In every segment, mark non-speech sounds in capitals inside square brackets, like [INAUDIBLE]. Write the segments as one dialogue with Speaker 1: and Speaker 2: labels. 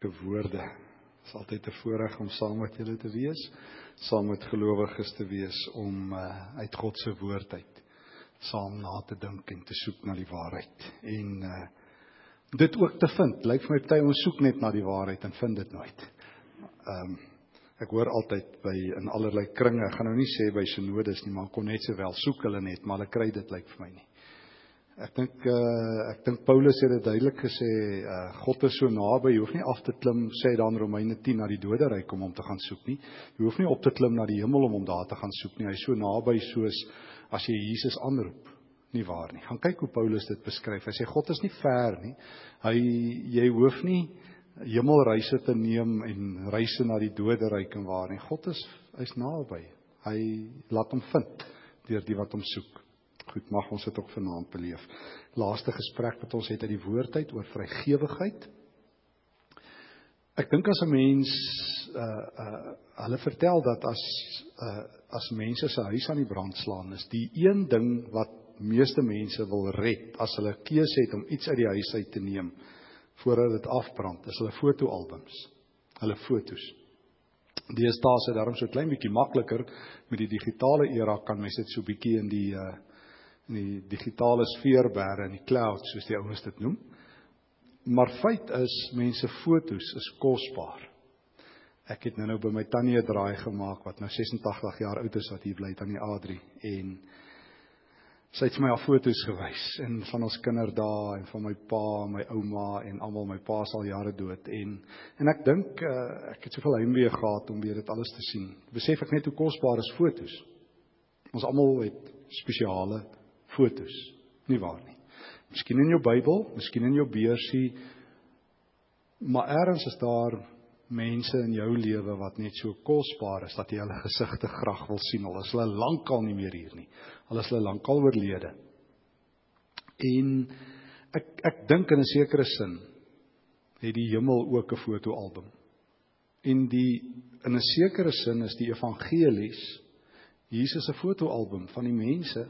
Speaker 1: te woorde. Dit is altyd 'n voorreg om saam met julle te wees, saam met gelowiges te wees om uh, uit God se woord uit saam na te dink en te soek na die waarheid. En uh, dit ook te vind. Lyk vir my party ons soek net na die waarheid en vind dit nooit. Ehm um, ek hoor altyd by in allerlei kringe, ek gaan nou nie sê by synodes nie, maar kon net sowel soek hulle net, maar hulle kry dit lyk vir my nie. Ek dink uh ek dink Paulus het dit duidelik gesê, uh God is so naby, jy hoef nie af te klim sê dan Romeine 10 na die doderyk om hom te gaan soek nie. Jy hoef nie op te klim na die hemel om hom daar te gaan soek nie. Hy's so naby soos as jy Jesus aanroep. Nie waar nie. Gaan kyk hoe Paulus dit beskryf. Hy sê God is nie ver nie. Hy jy hoef nie hemelreise te neem en reise na die doderyk en waar nie. God is hy's naby. Hy laat hom vind deur die wat hom soek. Goed, mag ons dit ook vanaand beleef. Laaste gesprek wat ons het uit die woord uit oor vrygewigheid. Ek dink as 'n mens uh uh hulle vertel dat as uh as mense se huis aan die brand slaan, is die een ding wat meeste mense wil red as hulle keuse het om iets uit die huis uit te neem voordat dit afbrand, is hulle fotoalbums. Hulle fotos. Deesdae is dit daarom so klein bietjie makliker met die digitale era kan mense dit so bietjie in die uh in die digitale sfeer bære in die cloud soos die ouens dit noem. Maar feit is mense fotos is kosbaar. Ek het nou-nou by my tannie 'n draai gemaak wat nou 86 jaar oud is wat hier bly tannie Adri en sy het my al fotos gewys en van ons kinderdae en van my pa my ouma en almal my pa is al jare dood en en ek dink uh, ek het soveel heimwee gehad om weer dit alles te sien. Besef ek net hoe kosbaar is fotos. Ons almal het spesiale fotos. Nie waar nie. Miskien in jou Bybel, miskien in jou beursie. Maar eers is daar mense in jou lewe wat net so kosbaar is dat jy hulle gesigte graag wil sien. Al is hulle lankal nie meer hier nie. Al is hulle lankal oorlede. En ek ek dink in 'n sekere sin het die hemel ook 'n fotoalbum. En die in 'n sekere sin is die evangelies Jesus se fotoalbum van die mense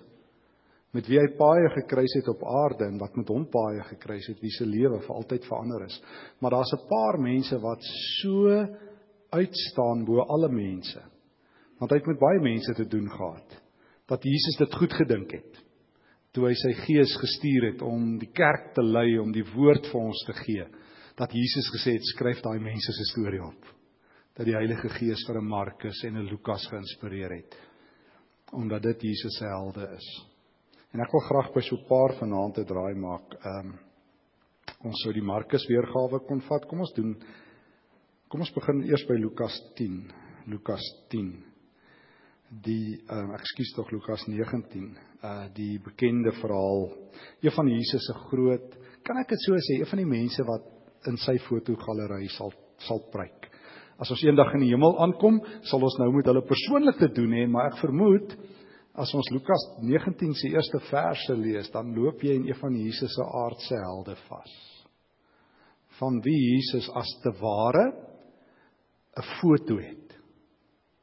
Speaker 1: met wie hy paaie gekruis het op aarde en wat met hom paaie gekruis het wie se lewe vir altyd verander is. Maar daar's 'n paar mense wat so uitstaan bo alle mense. Want hy het met baie mense te doen gehad dat Jesus dit goed gedink het toe hy sy gees gestuur het om die kerk te lei om die woord vir ons te gee. Dat Jesus gesê het skryf daai mense se storie op. Dat die Heilige Gees vir 'n Markus en 'n Lukas geïnspireer het omdat dit Jesus se helde is. En ek wil graag by so 'n paar vanaand te draai maak. Ehm um, ons sou die Markus weergawe kon vat. Kom ons doen Kom ons begin eers by Lukas 10. Lukas 10. Die ehm um, ekskuus tog Lukas 19. Uh die bekende verhaal. Een van Jesus se groot, kan ek dit so sê, een van die mense wat in sy fotogalery sal sal pryk. As ons eendag in die hemel aankom, sal ons nou met hulle persoonlik te doen hê, maar ek vermoed As ons Lukas 19 se eerste verse lees, dan loop jy in een van Jesus se aardse helde vas. Van wie Jesus as te ware 'n foto het.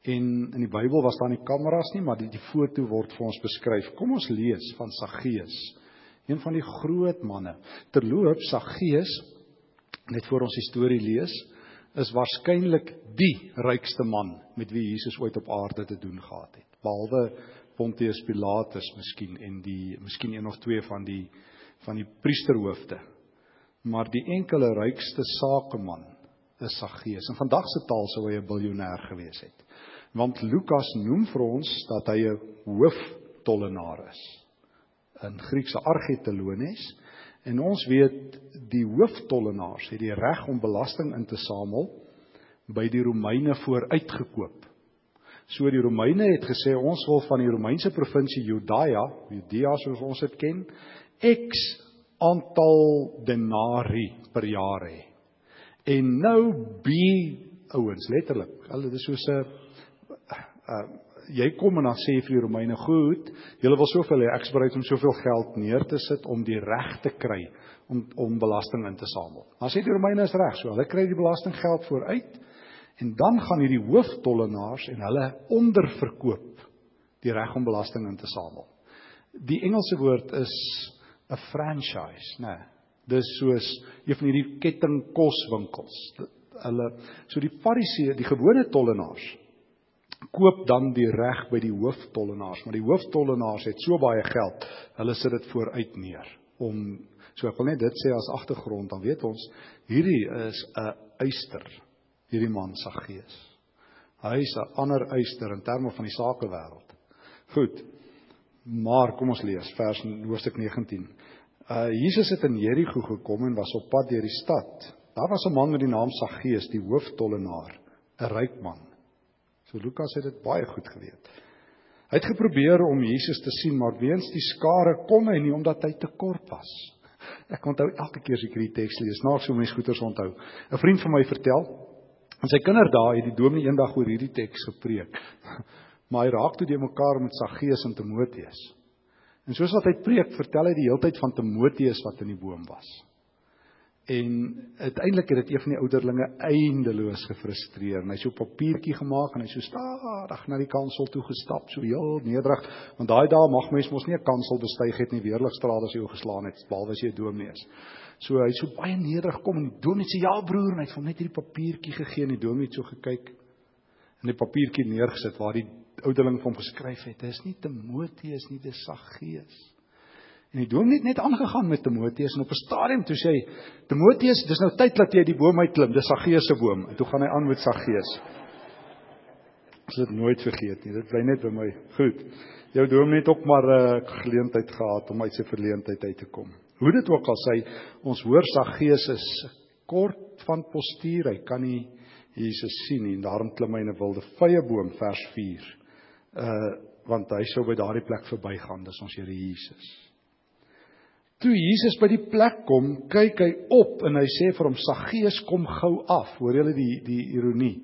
Speaker 1: En in die Bybel was daar nie kameras nie, maar die die foto word vir ons beskryf. Kom ons lees van Saggeus, een van die groot manne. Terloops Saggeus net voor ons die storie lees, is waarskynlik die rykste man met wie Jesus ooit op aarde te doen gehad het. Behalwe Pontius Pilatus miskien en die miskien een of twee van die van die priesterhoofde. Maar die enkele rykste sakeman is Saggeus. In vandag se taal sou hy 'n biljoenêr gewees het. Want Lukas noem vir ons dat hy 'n hooftollenaar is. In Griekse argetelones en ons weet die hooftollenaars het die reg om belasting in te samel by die Romeine vooruitgekoop. So die Romeine het gesê ons wil van die Romeinse provinsie Judea, Judea soos ons dit ken, X aantal denari per jaar hê. En nou B ouens letterlik, hulle dis soos 'n uh, jy kom en dan sê vir die Romeine goed, julle wil soveel hê, ek is bereid om soveel geld neer te sit om die reg te kry om om belasting in te samel. Dan sê die Romeine is reg, so hulle kry die belastinggeld vooruit En dan gaan hierdie hooftollenaars en hulle onderverkoop die reg om belasting in te samel. Die Engelse woord is 'n franchise, né? Nee, dis soos een van hierdie ketting koswinkels. Hulle so die Fariseë, die gewone tollenaars koop dan die reg by die hooftollenaars, maar die hooftollenaars het so baie geld, hulle sit dit vooruit neer om so ek wil net dit sê as agtergrond, dan weet ons hierdie is 'n eyster, hierdie man Saggeus. Hy is 'n ander eyster in terme van die sakewêreld. Goed. Maar kom ons lees vers hoofstuk 19. Uh Jesus het in Jerigo gekom en was op pad deur die stad. Daar was 'n man met die naam Saggeus, die hooftollenaar, 'n ryk man. So Lukas het dit baie goed geweet. Hy het geprobeer om Jesus te sien, maar weens die skare kom hy nie omdat hy te kort was. Ek onthou elke keer as ek hierdie teks lees, naaks hoe mense goeters onthou. 'n Vriend van my vertel, en sy kinderdae het die dominee eendag oor hierdie teks gepreek. [LAUGHS] Maar hy raak toe die mekaar met Saggeus en Timoteus. En soos wat hy preek, vertel hy die heeltyd van Timoteus wat in die boom was. En uiteindelik het dit een van die ouderlinge eindeloos gefrustreer. En hy so 'n papiertjie gemaak en hy so stadig na die kansel toe gestap, so heel nederig, want daai dae mag mens mos nie 'n kansel bestyg het nie, weerligstraal as jy jou geslaan het, behalwe as jy 'n dominee is. So hy so baie nederig kom en die dominee sê ja broer, en hy het hom net hierdie papiertjie gegee en die dominee het so gekyk en die papiertjie neergesit waar die ouderling vir hom geskryf het. Dit is nie Timoteus nie, dis Saggeus. En die dominee het net aangegaan met Timoteus en op 'n stadium toe sê hy Timoteus, dis nou tyd dat jy die boom uitklim, dis Saggeus se boom. En toe gaan hy aan met Saggeus. Ek dit nooit vergeet nie. Dit bly net by my. Goed. Jou dominee het ook maar 'n uh, eh, geleentheid gehad om uit sy verleentheid uit te kom. Hoe dit ook al sê, ons hoor Saggeus is kort van postuur. Hy kan nie Jesus sien nie en daarom klim hy in 'n wilde vye boom vers 4. Uh want hy sou by daardie plek verbygaan, dis ons Here Jesus. Toe Jesus by die plek kom, kyk hy op en hy sê vir hom: "Saggeus, kom gou af." Hoor julle die die ironie?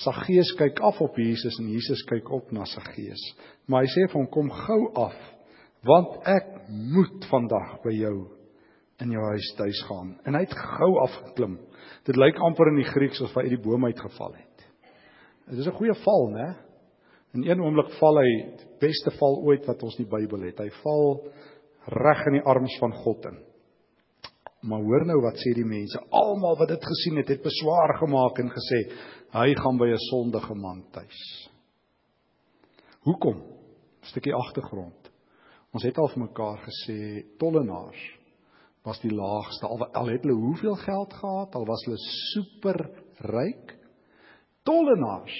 Speaker 1: Saggeus kyk af op Jesus en Jesus kyk op na Saggeus. Maar hy sê vir hom: "Kom gou af, want ek moet vandag by jou in jou huis tuis gaan." En hy het gou afgeklim. Dit lyk amper in die Grieks of hy uit die boom uitgeval het. Dit is 'n goeie val, né? In een oomblik val hy, die beste val ooit wat ons in die Bybel het. Hy val reg in die arms van God in. Maar hoor nou wat sê die mense. Almal wat dit gesien het, het beswaar gemaak en gesê hy gaan by 'n sondige man tuis. Hoekom? 'n Stukkie agtergrond. Ons het al vir mekaar gesê tollenaars was die laagste al, al het hulle hoeveel geld gehad, al was hulle super ryk. Tollenaars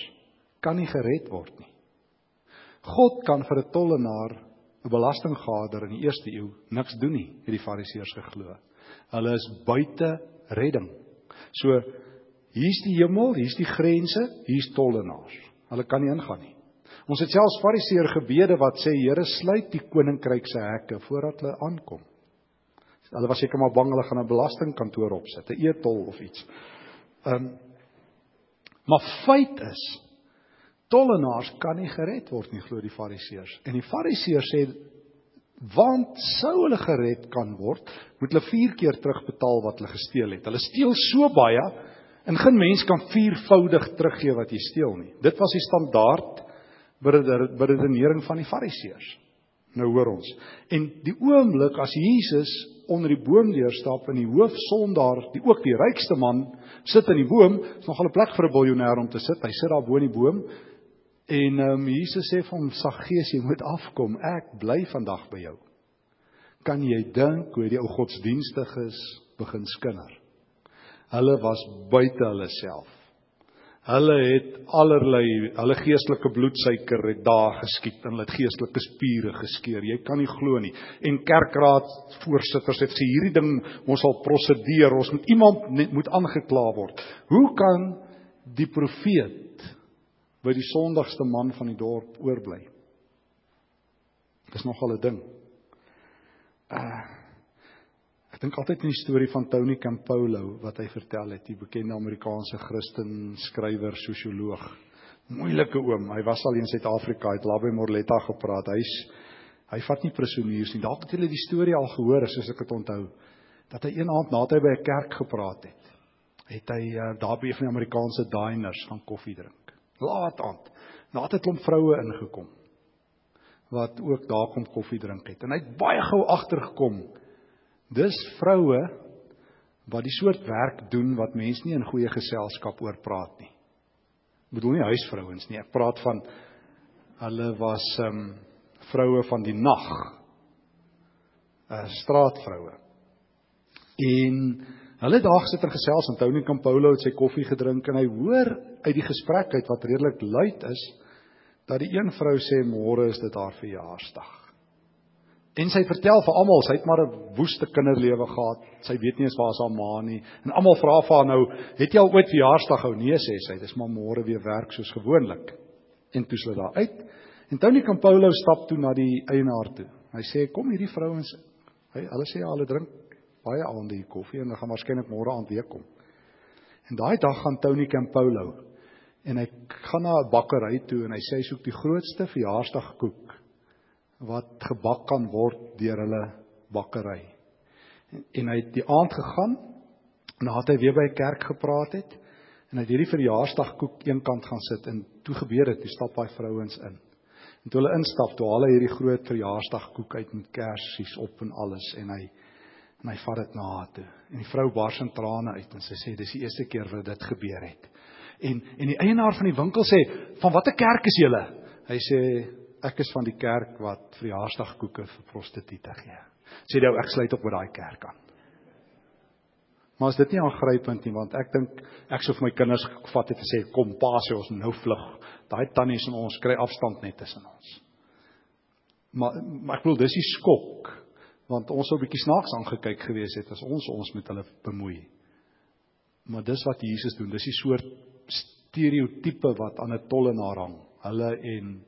Speaker 1: kan nie gered word nie. God kan vir 'n tollenaar 'n belastinggader in die eerste eeu niks doen nie, het die Fariseërs geglo. Hulle is buite redding. So hier's die hemel, hier's die grense, hier's tollenaars. Hulle kan nie ingaan nie. Ons het selfs Fariseër gebede wat sê Here sluit die koninkryk se hekke voordat hulle aankom. Hulle was seker maar bang hulle gaan 'n belastingkantoor opsit, 'n e-tol of iets. Ehm um, maar feit is tollenaars kan nie gered word nie, glo die Fariseërs. En die Fariseërs sê want sou hulle gered kan word, moet hulle 4 keer terugbetaal wat hulle gesteel het. Hulle steel so baie en geen mens kan viervoudig teruggee wat jy steel nie. Dit was die standaard beredenering van die Fariseërs. Nou hoor ons. En die oomblik as Jesus onder die boom deurstap en die hoofsondaar, die ook die rykste man, sit in die boom, is nogal 'n plek vir 'n biljoenêr om te sit. Hy sit daar bo in die boom En ehm um, Jesus sê vir hom Saggeus, jy moet afkom. Ek bly vandag by jou. Kan jy dink hoe die ou godsdienstiges begin skinder? Hulle was buite hulle self. Hulle het allerlei, hulle geestelike bloedsuiker het daar geskiet en hulle het geestelike spiere geskeur. Jy kan nie glo nie. En kerkraad voorsitters het gesê hierdie ding ons sal prosedeer. Ons moet iemand moet aangekla word. Hoe kan die profeet by die sondigste man van die dorp oorbly. Dis nogal 'n ding. Uh dink altyd aan die storie van Tony Campolo wat hy vertel het, die bekende Amerikaanse Christen skrywer, sosioloog. Moeilike oom. Hy was al in Suid-Afrika, het naby Morletta gepraat. Hy's hy vat nie prisoniers nie. Dalk het julle die storie al gehoor, soos ek dit onthou, dat hy een aand nadat hy by 'n kerk gepraat het, het hy uh, daar by een van die Amerikaanse diners gaan koffie drink laat aand. Nadat 'n klomp vroue ingekom wat ook daar kom koffie drink het. En hy het baie gou agtergekom. Dis vroue wat die soort werk doen wat mense nie in goeie geselskap oor praat nie. Ek bedoel nie huisvrouens nie, ek praat van hulle was ehm um, vroue van die nag. uh, straatvroue. En hulle daag sit en gesels en Tony Campolo het sy koffie gedrink en hy hoor uit die gesprek uit wat redelik luid is dat die een vrou sê môre is dit haar verjaarsdag. En sy vertel vir almal, sy het maar 'n woeste kinderlewe gehad. Sy weet nie eens waar sy ma nie. En almal vra vir haar nou, "Het jy al ooit verjaarsdag gehou?" Nee, sê sy, "Dis maar môre weer werk soos gewoonlik." En toe sê daar uit. En Tony Campolo stap toe na die eienaar toe. Hy sê, "Kom hierdie vrouens, hy hulle sê hulle drink baie aande hier koffie en hulle gaan waarskynlik môre aand weer kom." En daai dag gaan Tony Campolo en hy gaan na 'n bakkery toe en hy sê hy soek die grootste verjaarsdagkoek wat gebak kan word deur hulle bakkery. En, en hy het die aand gegaan nadat hy weer by 'n kerk gepraat het en hy het hierdie verjaarsdagkoek eenkant gaan sit en toe gebeur dit, toe stap daai vrouens in. En toe hulle instap, toe haal hy hierdie groot verjaarsdagkoek uit met kersies op en alles en hy en hy vat dit na haar toe. En die vrou bars in trane uit en sy sê dis die eerste keer wat dit gebeur het. En en die eienaar van die winkel sê, "Van watter kerk is julle?" Hy sê, ek is van die kerk wat verjaarsdagkoeke vir prostituie gee. Sê jy, ek sluit op by daai kerk aan. Maar is dit nie aangrypend nie want ek dink ek sou vir my kinders gevat het en sê kom pa sê ons nou vlug. Daai tannies en ons kry afstand net tussen ons. Maar maar ek bedoel dis die skok want ons sou 'n bietjie snaaks aangekyk gewees het as ons ons met hulle bemoei. Maar dis wat Jesus doen. Dis die soort stereotipe wat aan 'n tollenaar hang. Hulle en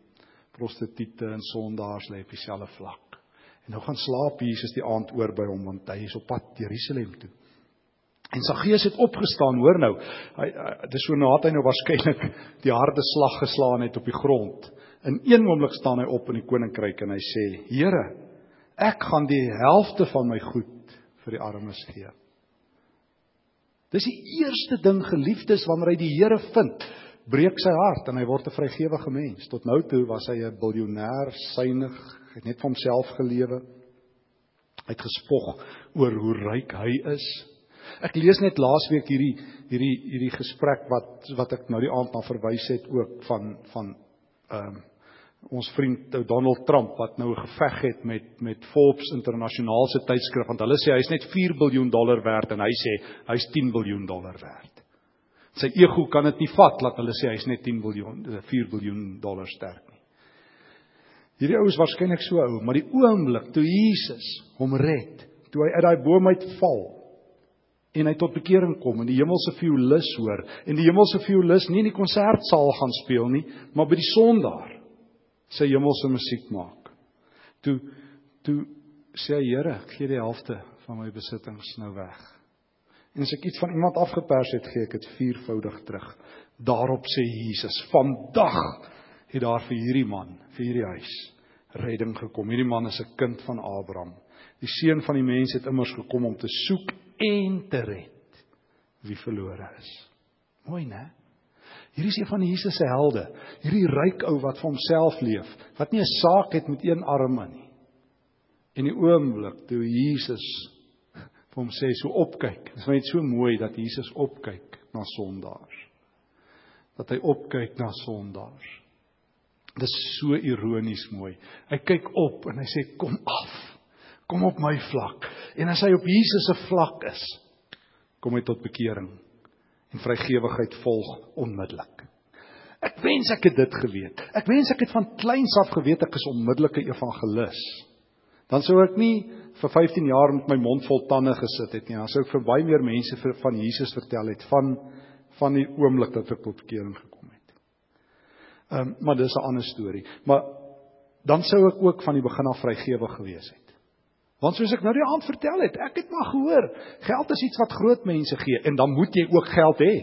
Speaker 1: prostituie en sondaars lê op dieselfde vlak. En nou gaan slaap Jesus die aand oor by hom want hy is op pad Jerusalem toe. En Saggeus het opgestaan, hoor nou. Hy dis so nadat hy nou waarskynlik die harde slag geslaan het op die grond. In een oomblik staan hy op in die koninkryk en hy sê: "Here, ek gaan die helfte van my goed vir die armes gee." Dis die eerste ding geliefdes wanneer hy die Here vind breek sy hart en hy word 'n vrygewige mens. Tot nou toe was hy 'n biljoenêr, synig, het net vir homself gelewe. Hy het gespog oor hoe ryk hy is. Ek lees net laasweek hierdie hierdie hierdie gesprek wat wat ek nou die aand na verwys het ook van van ehm um, ons vriend Donald Trump wat nou geveg het met met Forbes internasionale tydskrif want hulle sê hy's net 4 miljard dollar werd en hy sê hy's 10 miljard dollar werd. Sy ego kan dit nie vat laat hulle sê hy's net 10 miljard 4 miljard dollar sterk nie. Hierdie ou is waarskynlik so ou, maar die oomblik toe Jesus hom red, toe hy uit daai boom uit val en hy tot bekering kom en die hemelse violis hoor en die hemelse violis nie in die konsertsaal gaan speel nie, maar by die sondaar sy hemelse musiek maak. Toe toe sê hy Here, gee die helfte van my besittings nou weg. En as ek iets van iemand afgepers het, gee ek dit viervoudig terug. Daarop sê Jesus: "Vandag het daar vir hierdie man, vir hierdie huis, redding gekom. Hierdie man is 'n kind van Abraham. Die seun van die mens het immers gekom om te soek en te red wie verlore is." Mooi, né? Hier is een van Jesus se helde, hierdie ryk ou wat vir homself leef, wat nie 'n saak het met een arme nie. En die oomblik toe Jesus vir hom sê so opkyk. Dit is net so mooi dat Jesus opkyk na sondaars. Dat hy opkyk na sondaars. Dit is so ironies mooi. Hy kyk op en hy sê kom af. Kom op my vlak. En as hy op Jesus se vlak is, kom hy tot bekering en vrygewigheid volg onmiddellik. Ek wens ek het dit geweet. Ek wens ek het van kleins af geweet ek is onmiddellike evangelis. Dan sou ek nie vir 15 jaar met my mond vol tande gesit het nie. Dan sou ek vir baie meer mense vir, van Jesus vertel het van van die oomblik dat ek tot bekering gekom het. Ehm um, maar dis 'n ander storie. Maar dan sou ek ook van die begin af vrygewig gewees het. Want soos ek nou die aand vertel het, ek het maar gehoor, geld is iets wat groot mense gee en dan moet jy ook geld hê.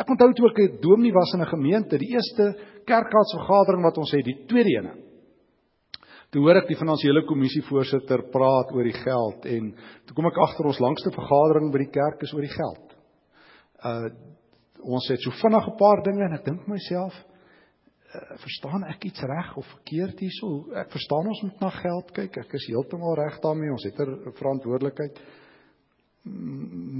Speaker 1: Ek onthou toe ek 'n dominee was in 'n gemeente, die eerste kerkraadsvergadering wat ons het, die tweede ene. Toe hoor ek die finansiële kommissie voorsitter praat oor die geld en toe kom ek agter ons langste vergadering by die kerk is oor die geld. Uh ons het so vinnig 'n paar dinge en ek dink myself uh, verstaan ek iets reg of verkeerd hierso? Ek verstaan ons moet na geld kyk. Ek is heeltemal reg daarmee. Ons het 'n er verantwoordelikheid.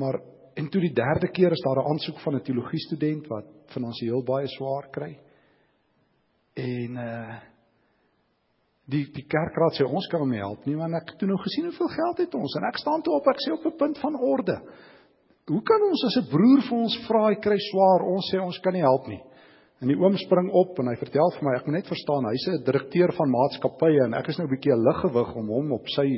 Speaker 1: Maar en toe die derde keer is daar 'n aansoek van 'n teologie student wat finansiëel baie swaar kry. En uh die die kerkraad sê ons kan hom nie help nie want ek het toe nou gesien hoeveel geld het ons en ek staan toe op ek sê op 'n punt van orde. Hoe kan ons as 'n broer vir ons vra hy kry swaar ons sê ons kan nie help nie. En die oom spring op en hy vertel vir my ek moet net verstaan hy's 'n direkteur van maatskappye en ek is nou 'n bietjie 'n liggewig om hom op sy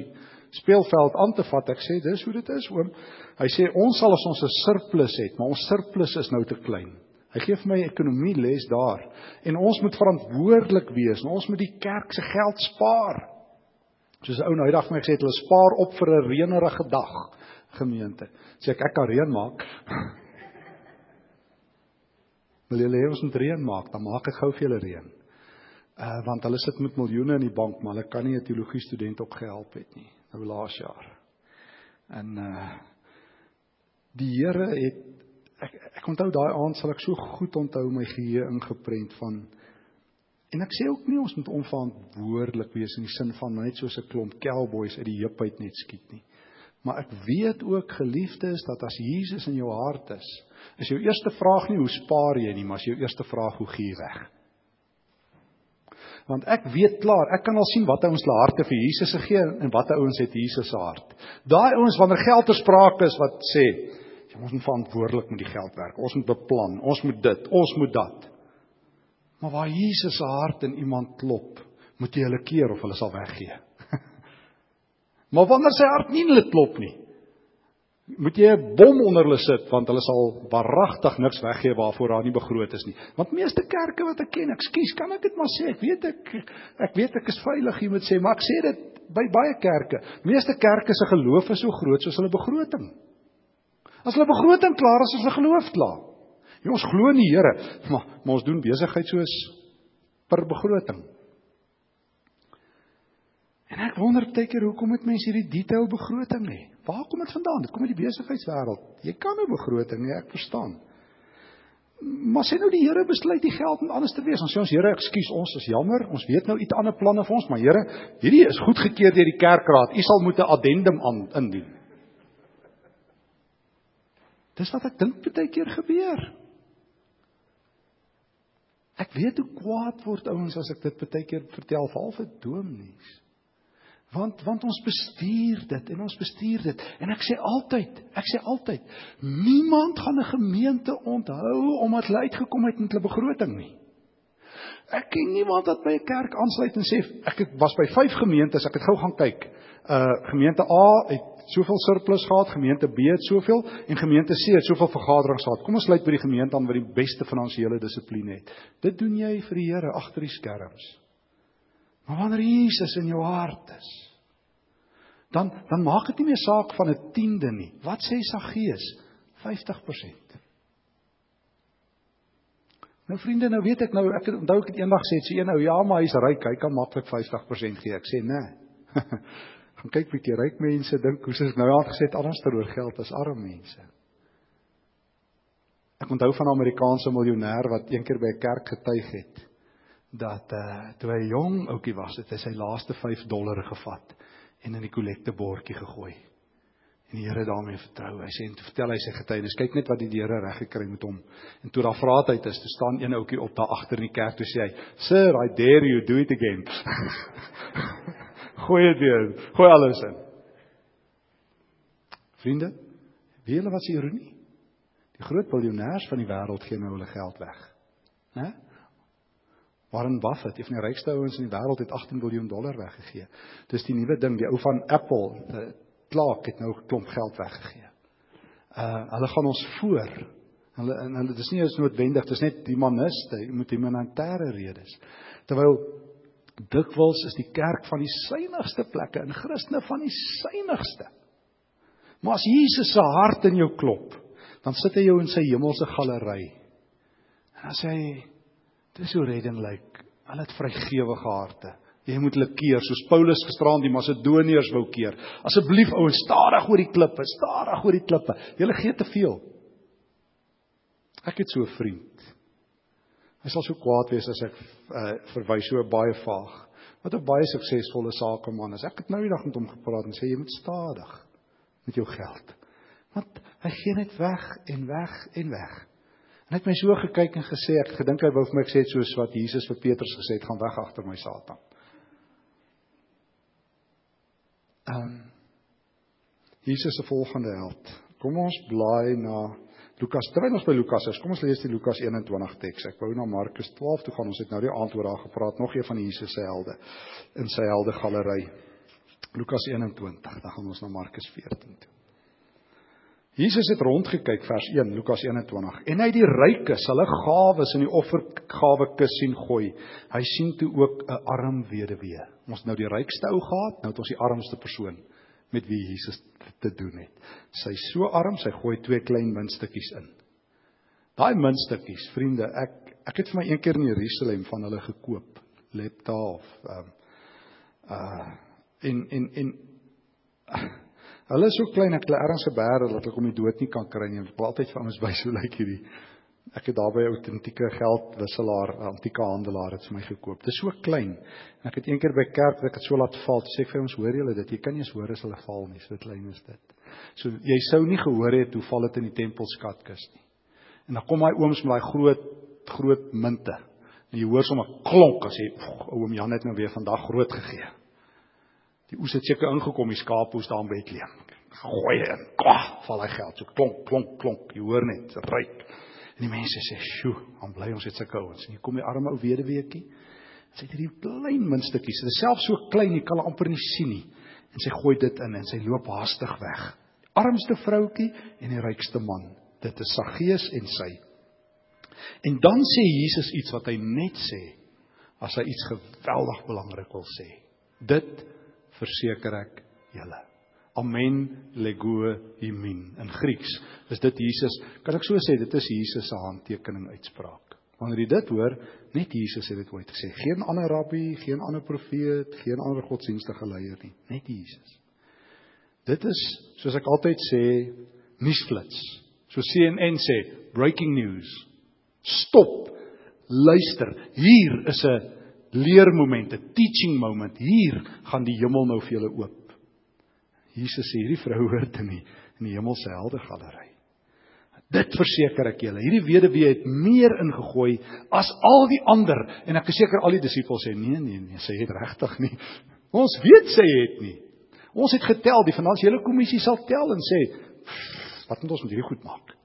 Speaker 1: speelveld aan te vat. Ek sê dis hoe dit is oom. Hy sê ons sal as ons 'n surplus het, maar ons surplus is nou te klein. Hy gee vir my ekonomie les daar. En ons moet verantwoordelik wees. En ons moet die kerk se geld spaar. Soos 'n ou nou eendag vir my gesê het, hulle spaar op vir 'n reënerige dag gemeente. Sê ek ek kan reën maak. [LAUGHS] Wil julle hê ons moet reën maak, dan maak ek gou vir julle reën. Uh want hulle sit met miljoene in die bank, maar hulle kan nie 'n teologie student opgehelp het nie nou laas jaar. En uh die Here het ek ek onthou daai aand sal ek so goed onthou my geheue ingeprent van en ek sê ook nie ons moet onverantwoordelik wees in die sin van net soos 'n klomp cowboys uit die heup uit net skiet nie. Maar ek weet ook geliefdes dat as Jesus in jou hart is, is jou eerste vraag nie hoe spaar jy nie, maar is jou eerste vraag hoe gee jy weg? Want ek weet klaar, ek kan al sien wat ouens hulle harte vir Jesus gegee en wat ouens het Jesus se hart. Daai ouens wanneer geld ter sprake is wat sê, jy moet verantwoordelik met die geld werk. Ons moet beplan, ons moet dit, ons moet dat. Maar waar Jesus se hart in iemand klop, moet jy hulle keer of hulle sal weggee. [LAUGHS] maar wanneer sy hart nie in hulle klop nie, moet jy 'n bom onder hulle sit want hulle sal waaragtig niks weggee waarvoor daar nie begroot is nie. Want meeste kerke wat ek ken, ekskuus, kan ek dit maar sê, ek weet ek ek weet ek is veilig jy moet sê, maar ek sê dit by baie kerke. Meeste kerke se geloof is so groot soos hulle begroting. As hulle begroting klaar is, is hulle geloof klaar. Ja, ons glo in die Here, maar, maar ons doen besigheid soos per begroting. En ek wonder baie keer hoekom het mense hierdie detail begroting hê? Waar kom dit vandaan? Dit kom uit die besigheidswêreld. Jy kan 'n nou begroting hê, ek verstaan. Maar sê nou die Here besluit die geld moet anders te wees. Ons sê ons Here, ekskuus, ons is jammer. Ons weet nou iets ander planne vir ons, maar Here, hierdie is goedgekeur deur die kerkraad. U sal moet 'n addendum aan indien. Dis wat ek dink baie keer gebeur. Ek weet hoe kwaad word ouens as ek dit baie keer vertel, vir dominees. Want want ons bestuur dit en ons bestuur dit en ek sê altyd, ek sê altyd, niemand gaan 'n gemeente onthou omdat hulle uitgekom het met hulle begroting nie. Ek ken niemand wat by 'n kerk aansluit en sê ek het was by 5 gemeentes, ek het gou gaan kyk. Uh gemeente A het soveel surplus gehad, gemeente B het soveel en gemeente C het soveel vergaderings gehad. Kom ons sluit by die gemeente aan wat die beste finansiële dissipline het. Dit doen jy vir die Here agter die skerms. Maar wanneer Jesus in jou hart is, dan dan maak dit nie meer saak van 'n tiende nie. Wat sê Saggeus? 50%. Nou vriende, nou weet ek nou ek onthou ek het eendag sê sy een ou ja, maar hy's ryk, hy kan maklik 50% gee. Ek sê nee. [LAUGHS] Gaan kyk bietjie ryk mense dink hoe sies nou aangesê anders teroor geld as arme mense. Ek onthou van 'n Amerikaanse miljonair wat eendag by 'n kerk getuig het dat uh toe hy jong ouetjie was, het hy sy laaste 5 dollar gevat en in die kollektebordjie gegooi. En die Here daarmee vertrou. Hy sê en toe vertel hy sy getuienis. Kyk net wat die Here reg gekry met hom. En toe daar vraat hy is, toe staan een ouetjie op daar agter in die kerk toe sê hy, "Sir, I dare you do it again." [LAUGHS] gooi dit weer. Gooi alles in. Vriende, weet julle wat se ironie? Die groot biljoenêers van die wêreld gee nou hulle geld weg. Né? Warren Buffett, een van die rykste ouens in die wêreld het 18 miljard dollar weggegee. Dis die nuwe ding, die ou van Apple, Clark het nou 'n klomp geld weggegee. Uh hulle gaan ons voor. Hulle en hulle dis nie eens noodwendig, dis net die maniste, jy moet humanitêre redes. Terwyl dikwels is die kerk van die suiwigste plekke en Christene van die suiwigste. Maar as Jesus se hart in jou klop, dan sit hy jou in sy hemelse galery. En as hy Dis hoe redding lyk. Hulle het vrygewige harte. Jy moet hulle keer soos Paulus gisteraan die Macedoniërs wou keer. Asseblief ouens, stadig oor die klippe, stadig oor die klippe. Julle gee te veel. Ek het so 'n vriend. Hy sal so kwaad wees as ek uh, verwys so baie vaag. Wat 'n baie suksesvolle sakeman is. Ek het nou die dag met hom gepraat en sê jy moet stadig met jou geld. Want hy gee net weg en weg en weg. En hy het my so gekyk en gesê ek gedink hy wou vir my sê soos wat Jesus vir Petrus gesê het, gaan weg agter my Satan. Ehm um, Jesus se volgende held. Kom ons blaai na Lukas. Terwyl ons by Lukas is, kom ons lees die Lukas 21 teks. Ek wou na Markus 12 toe gaan. Ons het nou die aand oor daar gepraat, nog een van Jesus se helde in sy helde galery. Lukas 21, dan gaan ons na Markus 14 toe. Jesus het rondgekyk vers 1 Lukas 21 en hy die rykes hulle gawes in die offergawe kus sien gooi. Hy sien toe ook 'n arm weduwee. Ons nou die rykste ou gehad, nou het ons die armste persoon met wie Jesus te doen het. Sy so arm, sy gooi twee klein muntstukkies in. Daai muntstukkies, vriende, ek ek het vir my een keer in Jerusalem van hulle gekoop, lepta of ehm um, uh en en en Hulle is so klein ek hulle ergens gebeere dat ek om die dood nie kan kry nie. Ek wil altyd vir ons wys hoe lyk hierdie. Ek het daarby 'n autentieke geldwisselaar, antieke handelaar het vir my gekoop. Dit is so klein. Ek het eendag by kerk ek het so laat val. Sê ek vir ons hoor julle dit? Jy kan nie eens hoor as hulle val nie. So klein is dit. So jy sou nie gehoor het hoe val dit in die tempelskatkis nie. En dan kom daai ooms met daai groot groot munte. En jy hoor sommer klonk as jy oom Jan het nou weer vandag groot gegee. Die oes het seker ingekom, die skaapoes daar in Bethlehem. Gooi in, kwag, val hy geld. So klonk, klonk, klonk. Jy hoor net, ryk. En die mense sê, "Sjoe, aan bly ons het sulke ouens." En hier kom die arme ou weduweetjie. Sy het hierdie klein muntstukkies. Dit is self so klein jy kan amper nie sien nie. En sy gooi dit in en sy loop haastig weg. Armste vroutjie en die rykste man. Dit is Saggeus en sy. En dan sê Jesus iets wat hy net sê as hy iets geweldig belangrik wil sê. Dit verseker ek julle. Amen lego imin in Grieks. Is dit Jesus? Kan ek so sê dit is Jesus se handtekening uitspraak. Wanneer jy dit hoor, net Jesus het dit ooit gesê. Geen ander rabbi, geen ander profeet, geen ander godsdienstige leier nie, net Jesus. Dit is soos ek altyd sê, nuusflits. So CNN sê, breaking news. Stop. Luister. Hier is 'n leermoment, 'n teaching moment. Hier gaan die hemel nou vir julle oop. Jesus sê hierdie vrou hoort in die in die hemelse helde galery. Dit verseker ek julle. Hierdie weduwee het meer ingegooi as al die ander en ek is seker al die disippels sê nee nee nee, sy het regtig nie. Ons weet sy het nie. Ons het getel, die finansiële kommissie sal tel en sê wat moet ons met hierdie goed maak?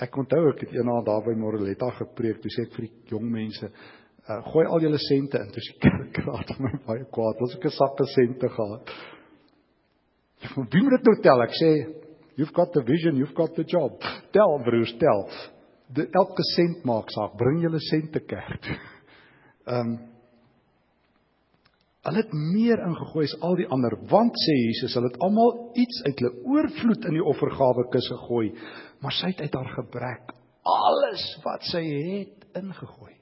Speaker 1: Ek onthou ek het eendag daar by Moreletta gepreek, toe sê ek vir die jong mense, uh, gooi al julle sente in, toe se [LAUGHS] kerk raad my baie kwaad. Ons het 'n sak sente gehad. [LAUGHS] Wie moet dit nou tel? Ek sê, you've got the vision, you've got the job. [LAUGHS] Tel broers, tel. De, elke sent maak saak. Bring julle sente kerk. Ehm um, Hulle het meer ingegooi as al die ander, want sê Jesus, hulle het almal iets uit hulle oorvloed in die offergawe kus gegooi, maar sy het uit haar gebrek alles wat sy het ingegooi.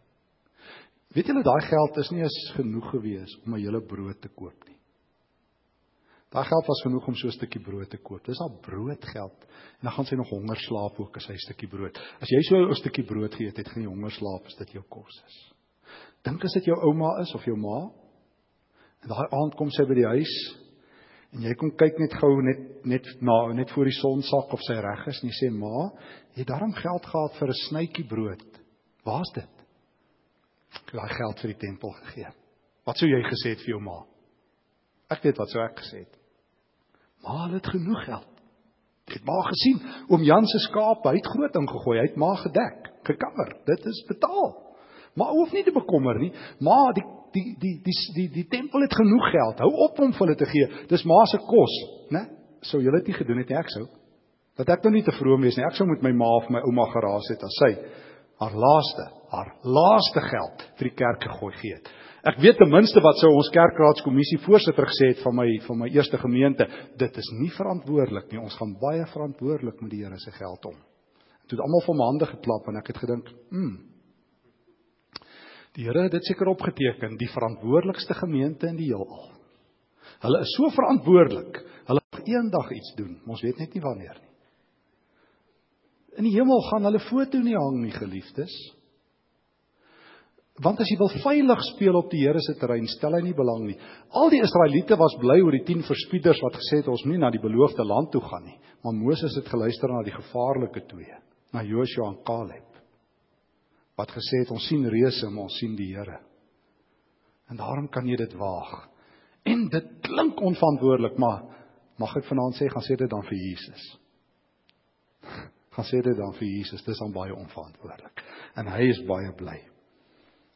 Speaker 1: Weet julle daai geld is nie eens genoeg gewees om 'n hele brood te koop nie. Daai geld was genoeg om so 'n stukkie brood te koop. Dis al broodgeld. En dan gaan sy nog honger slaap ook as hy 'n stukkie brood. As jy so 'n stukkie brood geëet het, gaan jy honger slaap as dit jou kos is. Dink as dit jou ouma is of jou ma, En daai aand kom sy by die huis en jy kom kyk net gou net net na net voor die son sak of sy reg is en jy sê ma, jy het darm geld gehad vir 'n snytjie brood. Waar's dit? Ek het daai geld vir die tempel gegee. Wat sou jy gesê het vir jou ma? Ek weet wat sou ek gesê het. Ma het genoeg geld. Ek het maar gesien oom Jan se skaap, hy het groot ingegooi, hy het maar gedek, gekammer. Dit is betaal. Maar hoef nie te bekommer nie. Maar die die die die die die tempel het genoeg geld. Hou op om vir hulle te gee. Dis ma se kos, né? Sou julle dit nie gedoen het nie, ek sou. Dat ek nou nie te vroom wees nie. Ek sou met my ma of my ouma geraas het as sy haar laaste, haar laaste geld vir die kerk gegooi gee het. Ek weet ten minste wat sou ons kerkraadskommissie voorsitter gesê het van my van my eerste gemeente, dit is nie verantwoordelik nie. Ons gaan baie verantwoordelik met die Here se geld om. Toe het almal van my hande geklap en ek het gedink, "Hm, Die Here het dit seker opgeteken, die verantwoordelikste gemeente in die heelal. Hulle is so verantwoordelik. Hulle gaan eendag iets doen, ons weet net nie wanneer nie. In die hemel gaan hulle foto nie hang nie, geliefdes. Want as jy wil veilig speel op die Here se terrein, stel hy nie belang nie. Al die Israeliete was bly oor die 10 verspieders wat gesê het ons nie na die beloofde land toe gaan nie. Maar Moses het geluister na die gevaarlike twee, na Joshua en Caleb. Wat gesê het ons sien reuse, maar ons sien die Here. En daarom kan jy dit waag. En dit klink onverantwoordelik, maar mag ek vanaand sê, gaan sê dit dan vir Jesus. Gaan sê dit dan vir Jesus, dis dan baie onverantwoordelik. En hy is baie bly.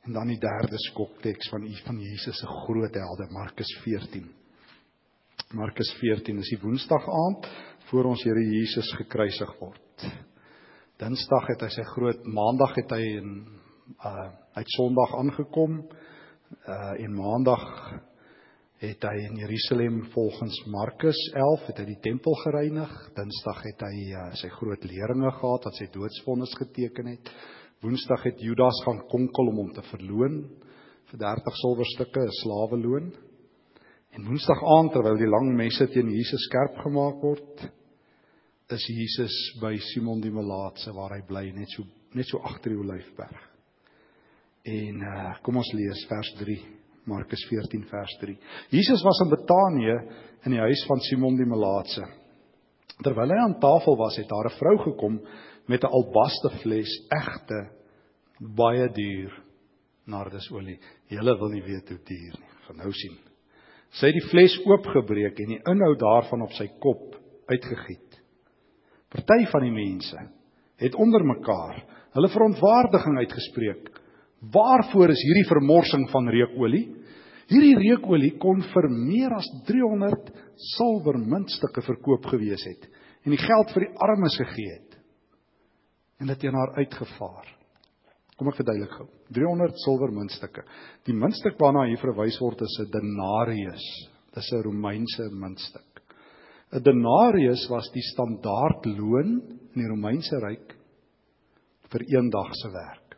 Speaker 1: En dan die derde skokteks van van Jesus se groot helde Markus 14. Markus 14 is die Woensdag aand voor ons Here Jesus gekruisig word. Dinsdag het hy sy groot Maandag het hy in uh uit Sondag aangekom. Uh en Maandag het hy in Jerusalem volgens Markus 11 het hy die tempel gereinig. Dinsdag het hy uh, sy groot leringe gehad wat sy doodsvonnis geteken het. Woensdag het Judas gaan konkel om hom te verloon vir 30 silwerstukke, 'n slaweloon. En Woensdag aand terwyl die lang messe teen Jesus skerp gemaak word, is Jesus by Simon die Melaatse waar hy bly net so net so agter die Olyfberg. En uh, kom ons lees vers 3, Markus 14 vers 3. Jesus was in Betanië in die huis van Simon die Melaatse. Terwyl hy aan tafel was, het daar 'n vrou gekom met 'n albaste fles egte baie duur nardesolie. Julle wil nie weet hoe duur nie. Gaan nou sien. Sy het die fles oopgebreek en die inhoud daarvan op sy kop uitgegiet. Party van die mense het onder mekaar hulle verontwaardiging uitgespreek. Waarvoor is hierdie vermorsing van reukolie? Hierdie reukolie kon vir meer as 300 silwermuntstukke verkoop gewees het en die geld vir die armes gegee het en dit teen haar uitgevaar. Kom ek verduidelik gou. 300 silwer muntstukke. Die muntstuk waarna hier verwys word is 'n denarius. Dis 'n Romeinse muntstuk. 'n Denarius was die standaardloon in die Romeinse ryk vir een dag se werk.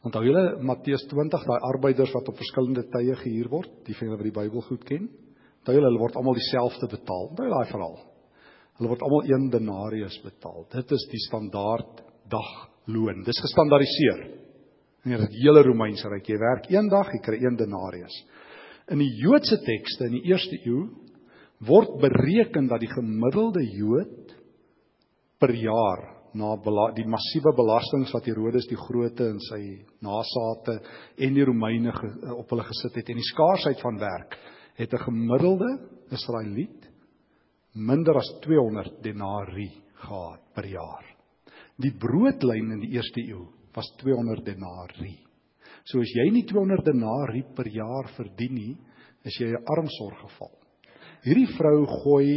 Speaker 1: Onthou julle Matteus 20, daai arbeiders wat op verskillende tye gehuur word, die julle wat die Bybel goed ken? Onthou julle hulle word almal dieselfde betaal. Onthou daai verhaal. Hulle word almal 1 denarius betaal. Dit is die standaard dagloon. Dis gestandaardiseer. In die hele Romeinse ryk, jy werk 1 dag, jy kry 1 denarius. In die Joodse tekste in die eerste eeu word bereken dat die gemiddelde Jood per jaar na die massiewe belastings wat Herodes die Grote in sy nasate en die Romeine op hulle gesit het en die skaarsheid van werk het 'n gemiddelde Israeliet minder as 200 denarii gehad per jaar. Die broodlyn in die eerste eeu was 200 denarii. So as jy nie 200 denarii per jaar verdien nie, is jy 'n armsorggeval. Hierdie vrou gooi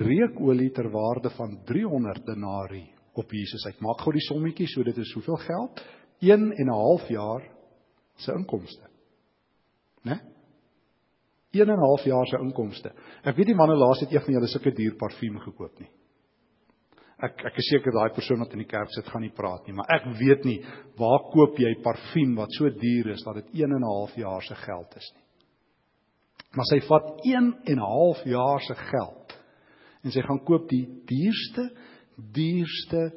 Speaker 1: reukolie ter waarde van 300 denarii op Jesus uit. Maak gou die sommetjie, so dit is hoeveel geld? 1 en 'n half jaar se inkomste. Né? Nee? 1 en 'n half jaar se inkomste. Ek weet die manne laas het een van julle sulke duur parfuum gekoop nie. Ek ek is seker daai persoon wat in die kerk sit gaan nie praat nie, maar ek weet nie waar koop jy parfuum wat so duur is dat dit 1 en 'n half jaar se geld is nie. Maar sy vat 1 en 'n half jaar se geld en sy gaan koop die duurste duurste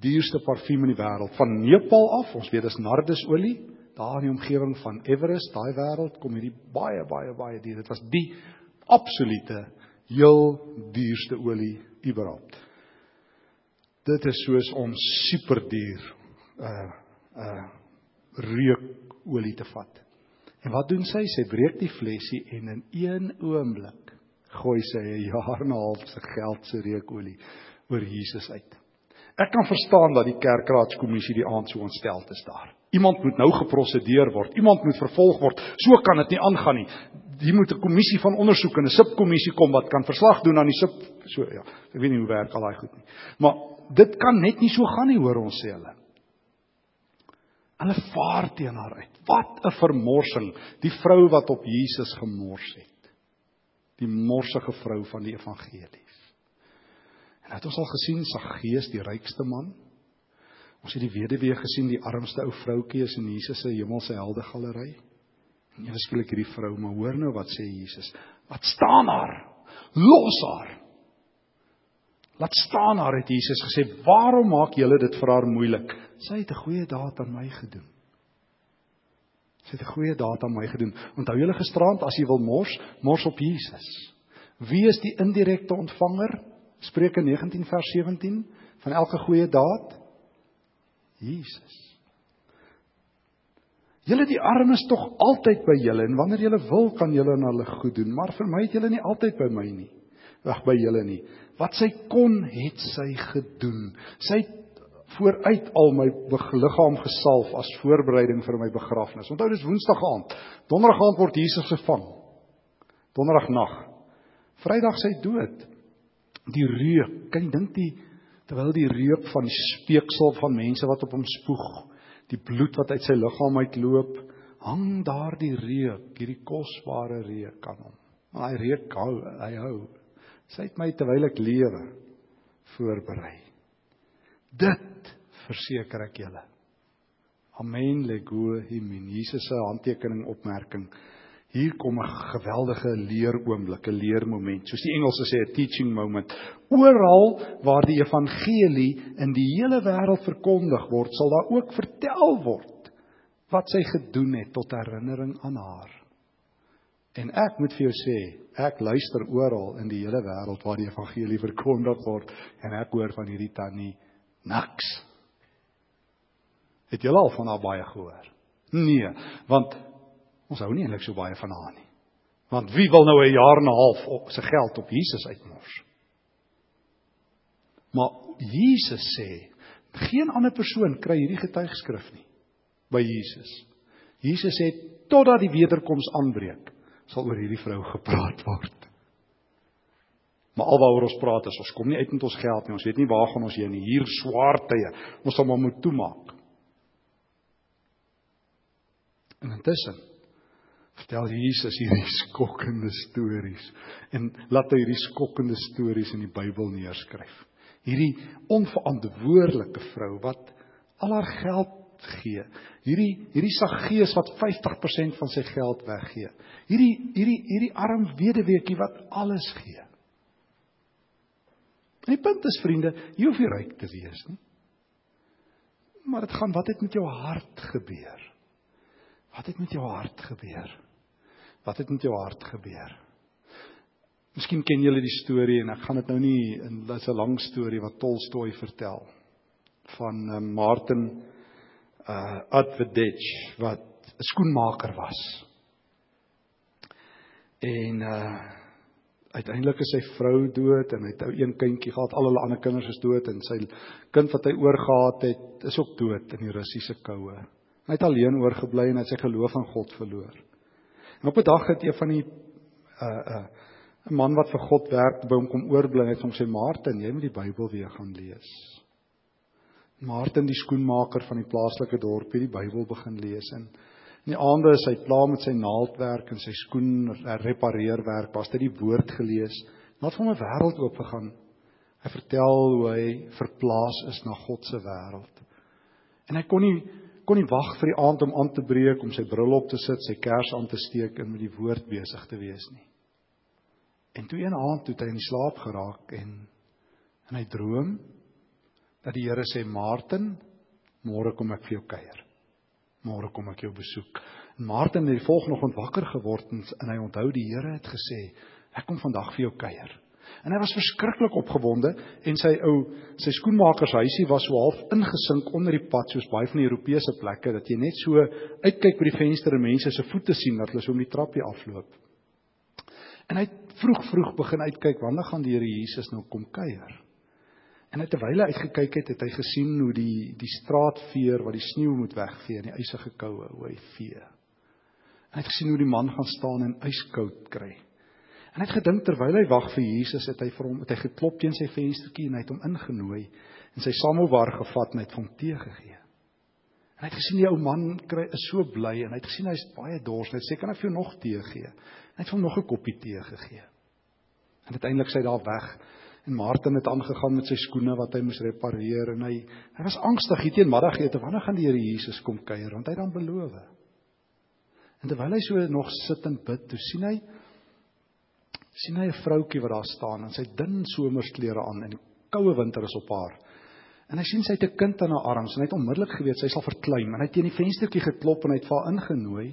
Speaker 1: duurste parfuum in die wêreld van Nepal af. Ons weet dis nardesolie daar in die omgewing van Everest, daai wêreld kom hierdie baie baie baie duur. Dit was die absolute heel duurste olie überhaupt. Dit is soos om super duur uh uh reukolie te vat. En wat doen sy? Sy breek die flesie en in een oomblik gooi sy 'n jaar en 'n half se geld se reukolie oor Jesus uit. Ek kan verstaan dat die kerkraadskommissie die aand so ontstel is daar. Iemand moet nou geprosedeer word. Iemand moet vervolg word. So kan dit nie aangaan nie. Hier moet 'n kommissie van ondersoek en 'n subkommissie kom wat kan verslag doen aan die sub so ja. Ek weet nie hoe werk al daai goed nie. Maar dit kan net nie so gaan nie, hoor ons sê hulle. Hulle vaar teen haar uit. Wat 'n vermorsing, die vrou wat op Jesus gemors het. Die morsige vrou van die evangelies. En het ons al gesien Saggeus, die rykste man, Ons het die weduwee gesien, die armste ou vroutjie is in Jesus se hemelse helde galery. En ewe skielik hierdie vrou, maar hoor nou wat sê Jesus. Wat staan haar? Los haar. Laat staan haar het Jesus gesê. Waarom maak julle dit vir haar moeilik? Sy het 'n goeie daad aan my gedoen. Sy het 'n goeie daad aan my gedoen. Onthou julle gisterand as jy wil mors, mors op Jesus. Wie is die indirekte ontvanger? Spreuke 19 vers 17 van elke goeie daad? Jesus. Julle die armes tog altyd by julle en wanneer julle wil kan julle aan hulle goed doen, maar vir my het julle nie altyd by my nie. Wag by julle nie. Wat sy kon, het sy gedoen. Sy vooruit al my liggaam gesalf as voorbereiding vir my begrafnis. Onthou dis Woensdag aand. Donderdag aand word Jesus gevang. Donderdag nag. Vrydag sy dood. Die reuk, kan jy dink die terwyl die reuk van die speeksel van mense wat op hom spoeg, die bloed wat uit sy liggaam uitloop, hang daar die reuk, hierdie kosbare reuk aan hom. Maar hy reuk hou, hy hou. Sy het my terwyl ek lewe voorberei. Dit verseker ek julle. Amen lego himin. Jesus se handtekening opmerking. Hier kom 'n geweldige leeroomblik, 'n leermoment. Soos die Engelse sê 'n teaching moment. Oral waar die evangelie in die hele wêreld verkondig word, sal daar ook vertel word wat sy gedoen het tot herinnering aan haar. En ek moet vir jou sê, ek luister oral in die hele wêreld waar die evangelie verkondig word en ek hoor van hierdie tannie niks. Het julle al van haar baie gehoor? Nee, want ons hou nie eintlik so baie van haar nie. Want wie wil nou 'n jaar en 'n half op sy geld op Jesus uitmors? Maar Jesus sê, geen ander persoon kry hierdie getuigskrif nie by Jesus. Jesus sê totdat die wederkoms aanbreek, sal oor hierdie vrou gepraat word. Maar alwaaroor ons praat is ons kom nie uit met ons geld nie. Ons weet nie waar gaan ons heen nie. Hier swaar tye. Ons sal maar moet toemaak. En intussen vertel Jesus hierdie [LAUGHS] skokkende stories en laat hy hierdie skokkende stories in die Bybel neerskryf. Hierdie onverantwoordelike vrou wat al haar geld gee. Hierdie hierdie Saggeus wat 50% van sy geld weggee. Hierdie hierdie hierdie arm weduweetjie wat alles gee. En die punt is vriende, jy hoef nie ryk te wees nie. Maar dit gaan wat het met jou hart gebeur? Wat het met jou hart gebeur? Wat het met jou hart gebeur? Miskien ken julle die storie en ek gaan dit nou nie in dis 'n lang storie wat Tolstoy vertel van uh, Martin uh Advedich wat 'n skoenmaker was. En uh uiteindelik is sy vrou dood en hy het ou een kindjie gehad, al hulle ander kinders is dood en sy kind wat hy oorgehad het, is ook dood in die Russiese koue. Hy het alleen oorgebly en het sy geloof in God verloor. En op 'n dag het een van die uh uh 'n man wat vir God werk by hom kom oorbly het hom sê Martin, jy moet die Bybel weer gaan lees. Martin die skoenmaker van die plaaslike dorpie die Bybel begin lees en In die aande is hy klaar met sy naaldwerk en sy skoen repareerwerk, was dit die woord gelees. Wat van 'n wêreld oop gegaan. Hy vertel hoe hy verplaas is na God se wêreld. En hy kon nie kon nie wag vir die aand om aan te breek, om sy bril op te sit, sy kers aan te steek en met die woord besig te wees nie. En toe een aand toe hy in slaap geraak en en hy droom dat die Here sê Martin, môre kom ek vir jou kuier môre kom ek jou besoek. En Martin het die volgende oggend wakker geword en, en hy onthou die Here het gesê, ek kom vandag vir jou kuier. En hy was verskriklik opgewonde en sy ou sy skoenmakershuisie was so half ingesink onder die pad soos baie van die Europese plekke dat jy net so uitkyk by die venster en mense se voete sien dat hulle so om die trappie afloop. En hy het vroeg vroeg begin uitkyk wanneer gaan die Here Jesus nou kom kuier. En hy terwyl hy uitgekyk het, het hy gesien hoe die die straatveer wat die sneeu moet wegvee in die ysige koue, hoe hy vee. En hy het gesien hoe die man gaan staan en yskoud kry. En hy het gedink terwyl hy wag vir Jesus, het hy vir hom het hy geklop teen sy venstertjie en hy het hom ingenooi en sy samovar gevat en hy het hom tee gegee. En hy het gesien die ou man kry is so bly en hy het gesien hy's baie dors. Hy het sê kan ek vir jou nog tee gee? Hy het hom nog 'n koppie tee gegee. En uiteindelik sy daar weg En Martin het aangegaan met sy skoene wat hy moes repareer en hy hy was angstig hier teen middagete wanneer gaan die Here Jesus kom kuier want hy het dan beloof. En terwyl hy so nog sit en bid, toe sien hy sien hy 'n vroutjie wat daar staan en sy dun somersklere aan en die koue winter is op haar. En hy sien sy het 'n kind aan haar arms en hy het onmiddellik geweet sy sal verkleim en hy het teen die venstertjie geklop en hy het vir haar ingenooi.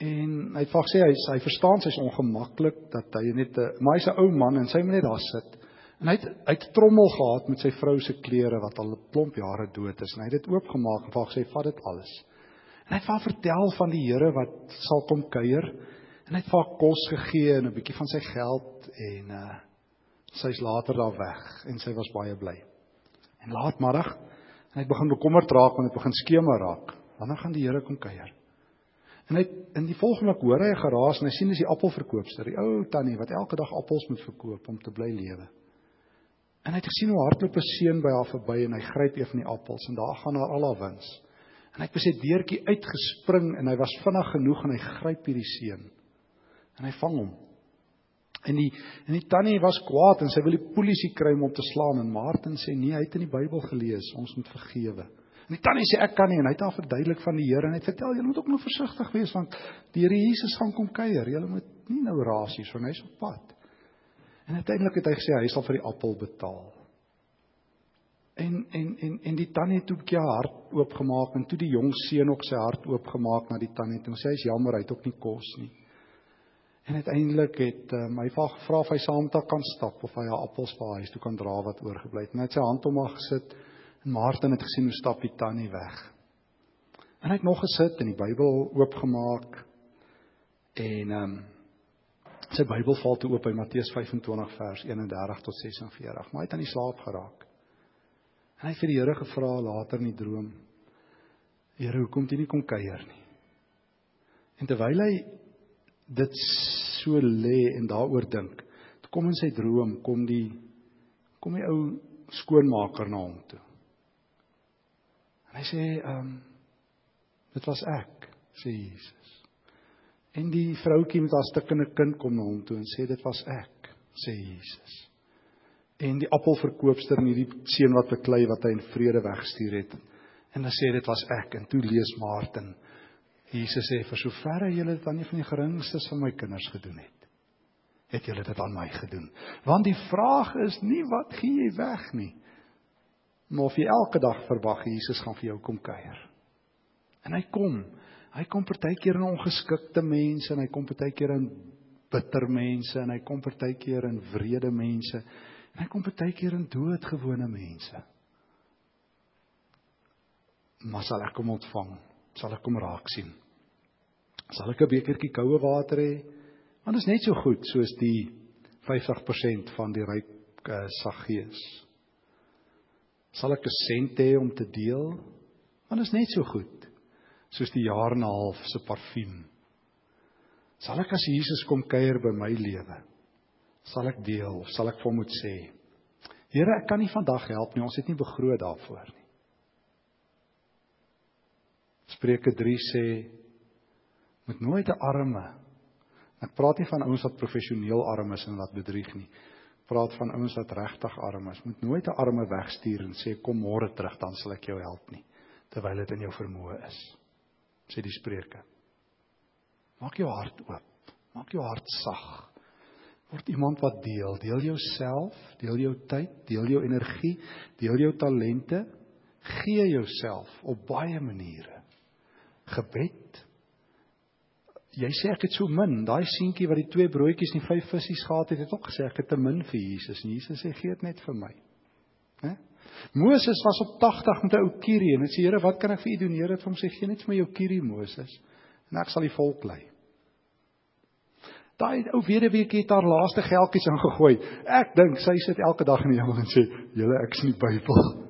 Speaker 1: En hy het vir haar gesê hy hy verstaan sy's ongemaklik dat hy net 'n maar hy's 'n ou man en sy moet net daar sit. En hy het hy het trommel gehad met sy vrou se klere wat al 'n klomp jare dood is. En hy het dit oopgemaak en vir haar gesê vat dit alles. En hy het vir haar vertel van die Here wat sal kom kuier. En hy het vir haar kos gegee en 'n bietjie van sy geld en uh sy's later daar weg en sy was baie bly. En laatmiddag en hy begin bekommerd raak want dit begin skemer raak. Wanneer gaan die Here kom kuier? En hy in die volgende hoor hy 'n geraas en hy sien dis die appelverkoopster, die ou tannie wat elke dag appels moet verkoop om te bly lewe. En hy het gesien hoe hardloop 'n seun by haar verby en hy gryp een van die appels en daar gaan haar al haar wins. En hy het besê deurtjie uitgespring en hy was vinnig genoeg en hy gryp hierdie seun. En hy vang hom. En die en die tannie was kwaad en sy wil die polisie kry om hom te slaan en Martin sê nee, hy het in die Bybel gelees, ons moet vergewe. En die tannie sê ek kan nie en hy het haar verduidelik van die Here en hy vertel jy moet ook nou versigtig wees want die Here Jesus gaan kom kuier. Jy moet nie nou rasies van hy's op pad. En uiteindelik het hy gesê hy sal vir die appel betaal. En en en en die tannie het ook haar hart oopgemaak en toe die jong seun ook sy hart oopgemaak na die tannie toe sê hy's jammer hy het ook nie kos nie. En uiteindelik het um, hy vra of hy saam met haar kan stap of hy haar appels vir huis toe kan dra wat oorgebly het. En hy het sy hand om haar gesit en Martin het gesien hoe stap die tannie weg. En hy het nog gesit en die Bybel oopgemaak en ehm um, Sy Bybel val toe oop by Matteus 25 vers 31 tot 46, maar hy het aan die slaap geraak. En hy het vir die Here gevra later in die droom: Here, hoekom het U nie kom kuier nie? En terwyl hy dit so lê en daaroor dink, kom in sy droom kom die kom die ou skoonmaker na hom toe. En hy sê, ehm um, dit was ek, sê Jesus. En die vroutjie met haar stikkende kind kom na hom toe en sê dit was ek, sê Jesus. En die appelverkoopster en hierdie seun wat beklei wat hy in vrede weggestuur het. En dan sê dit was ek en toe lees Martin. Jesus sê vir soverre julle dit aan een van die geringstes van my kinders gedoen het, het julle dit aan my gedoen. Want die vraag is nie wat gee jy weg nie, maar of jy elke dag verwag Jesus gaan vir jou kom kuier. En hy kom Hy kom partykeer in ongeskikte mense en hy kom partykeer in bitter mense en hy kom partykeer in wrede mense en hy kom partykeer in doodgewone mense. Maar sal ek hom ontvang? Sal ek hom raak sien? Sal ek 'n bekertjie koue water hê? Want dit is net so goed soos die 50% van die ryk uh, Saggeus. Sal ek 'n sent hê om te deel? Want dit is net so goed soos die jaar en 'n half se parfuum. Sal ek as Jesus kom kuier by my lewe, sal ek deel of sal ek vir hom moet sê: Here, ek kan nie vandag help nie, ons het nie begroot daarvoor nie. Spreuke 3 sê moet nooit 'n arme Ek praat nie van ouens wat professioneel arm is en wat bedrieg nie. Ek praat van ouens wat regtig arm is. Moet nooit 'n arme wegstuur en sê kom môre terug dan sal ek jou help nie terwyl dit in jou vermoë is sê die spreuke. Maak jou hart oop. Maak jou hart sag. Word iemand wat deel, deel jouself, deel jou tyd, deel jou energie, deel jou talente, gee jouself op baie maniere. Gebed. Jy sê ek het so min, daai seentjie wat die twee broodjies en die vyf visse gehad het, het ook gesê ek het te min vir Jesus. En Jesus sê gee dit net vir my. Hè? Moses was op 80 met 'n ou kierie en hy sê Here, wat kan ek vir u doen? Here het hom sê gee net vir my jou kierie Moses en ek sal die volk lei. Daai ou weduweetjie het haar laaste geldjies ingegooi. Ek dink sy sit elke dag in die hemel en sê, "Julle, ek sien die Bybel."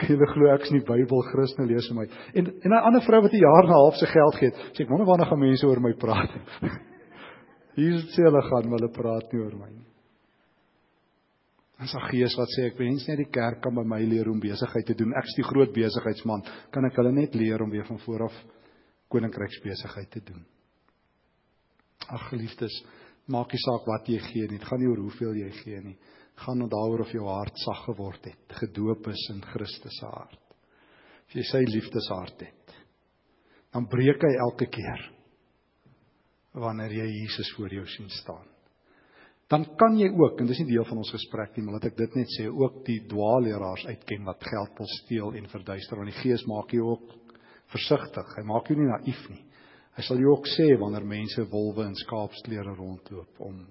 Speaker 1: Kan jy glo ek sien die Bybel Christus lees vir my. En en 'n ander vrou wat 'n jaar en 'n half se geld gee, sê ek wonder wanneer gaan mense oor my praat. [LAUGHS] Hier sê hulle gaan, maar hulle praat nie oor my nie. Dis 'n gees wat sê ek wens net die kerk kan by my leer om besigheid te doen. Ek's die groot besigheidsman. Kan ek hulle net leer om weer van voor af koninkryksbesigheid te doen? Ag geliefdes, maak nie saak wat jy gee nie. Dit gaan nie oor hoeveel jy gee nie. Gaan daaroor of jou hart sag geword het, gedoop is in Christus se hart. As jy sy liefdeshart het, dan breek hy elke keer wanneer jy Jesus voor jou sien staan. dan kan jy ook en dis nie deel van ons gesprek nie, maar laat ek dit net sê, ook die dwaalleraars uitken wat geld wil steel en verduister want die Gees maak jou ook versigtig. Hy maak jou nie naïef nie. Hy sal jou ook sê wanneer mense wolwe in skaapsklere rondloop om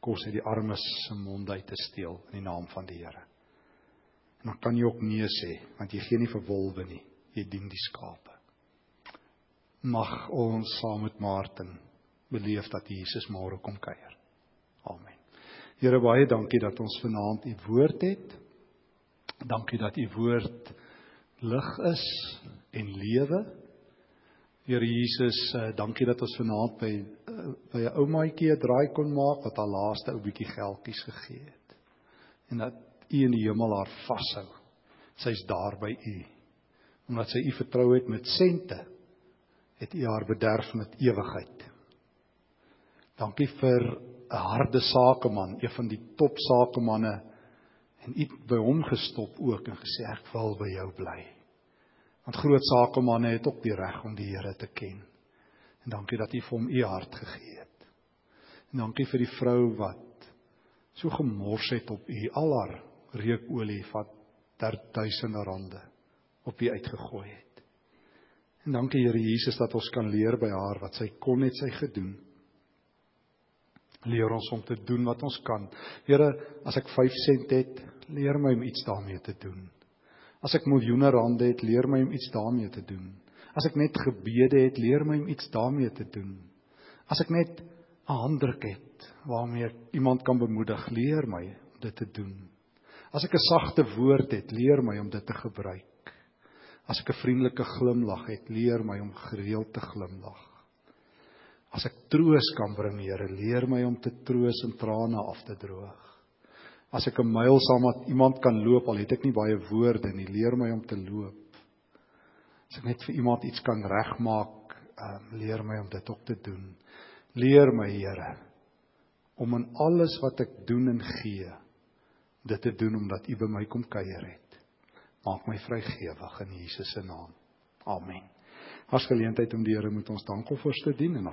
Speaker 1: kos uit die armes se mond uit te steel in die naam van die Here. En dan kan jy ook nee sê want jy gee nie vir wolwe nie, jy dien die skape. Mag ons saam met Martin beleef dat Jesus môre kom kuier. Amen. Here baie dankie dat ons vanaand u woord het. Dankie dat u woord lig is en lewe. Here Jesus, uh, dankie dat ons vanaand by by 'n oumaatjie 'n draai kon maak wat haar laaste ou bietjie geldjies gegee het. En dat u in die hemel haar vashou. Sy's daar by u. Omdat sy u vertrou het met sente, het u haar bederf met ewigheid. Dankie vir 'n harde sakeman, een van die top sakemanne en u by hom gestop ook en gesê ek wil by jou bly. Want groot sakemanne het ook die reg om die Here te ken. En dankie dat u vir hom u hart gegee het. En dankie vir die vrou wat so gemors het op u al haar reukolie wat ter duisende rande op u uitgegooi het. En dankie Here Jesus dat ons kan leer by haar wat sy kon het sy gedoen Leer ons om te doen wat ons kan. Here, as ek 5 sent het, leer my om iets daarmee te doen. As ek miljoene rande het, leer my om iets daarmee te doen. As ek net gebede het, leer my om iets daarmee te doen. As ek net 'n handdruk het waarmee ek iemand kan bemoedig, leer my om dit te doen. As ek 'n sagte woord het, leer my om dit te gebruik. As ek 'n vriendelike glimlag het, leer my om gereeld te glimlag. As ek troos kan bring, Here, leer my om te troos en trane af te droog. As ek 'n myl saam met iemand kan loop, al het ek nie baie woorde nie, leer my om te loop. As ek net vir iemand iets kan regmaak, um, leer my om dit ook te doen. Leer my, Here, om in alles wat ek doen en gee, dit te doen omdat U by my kom kuier het. Maak my vrygewig in Jesus se naam. Amen. As geleentheid om die Here moet ons dank of vir te dien en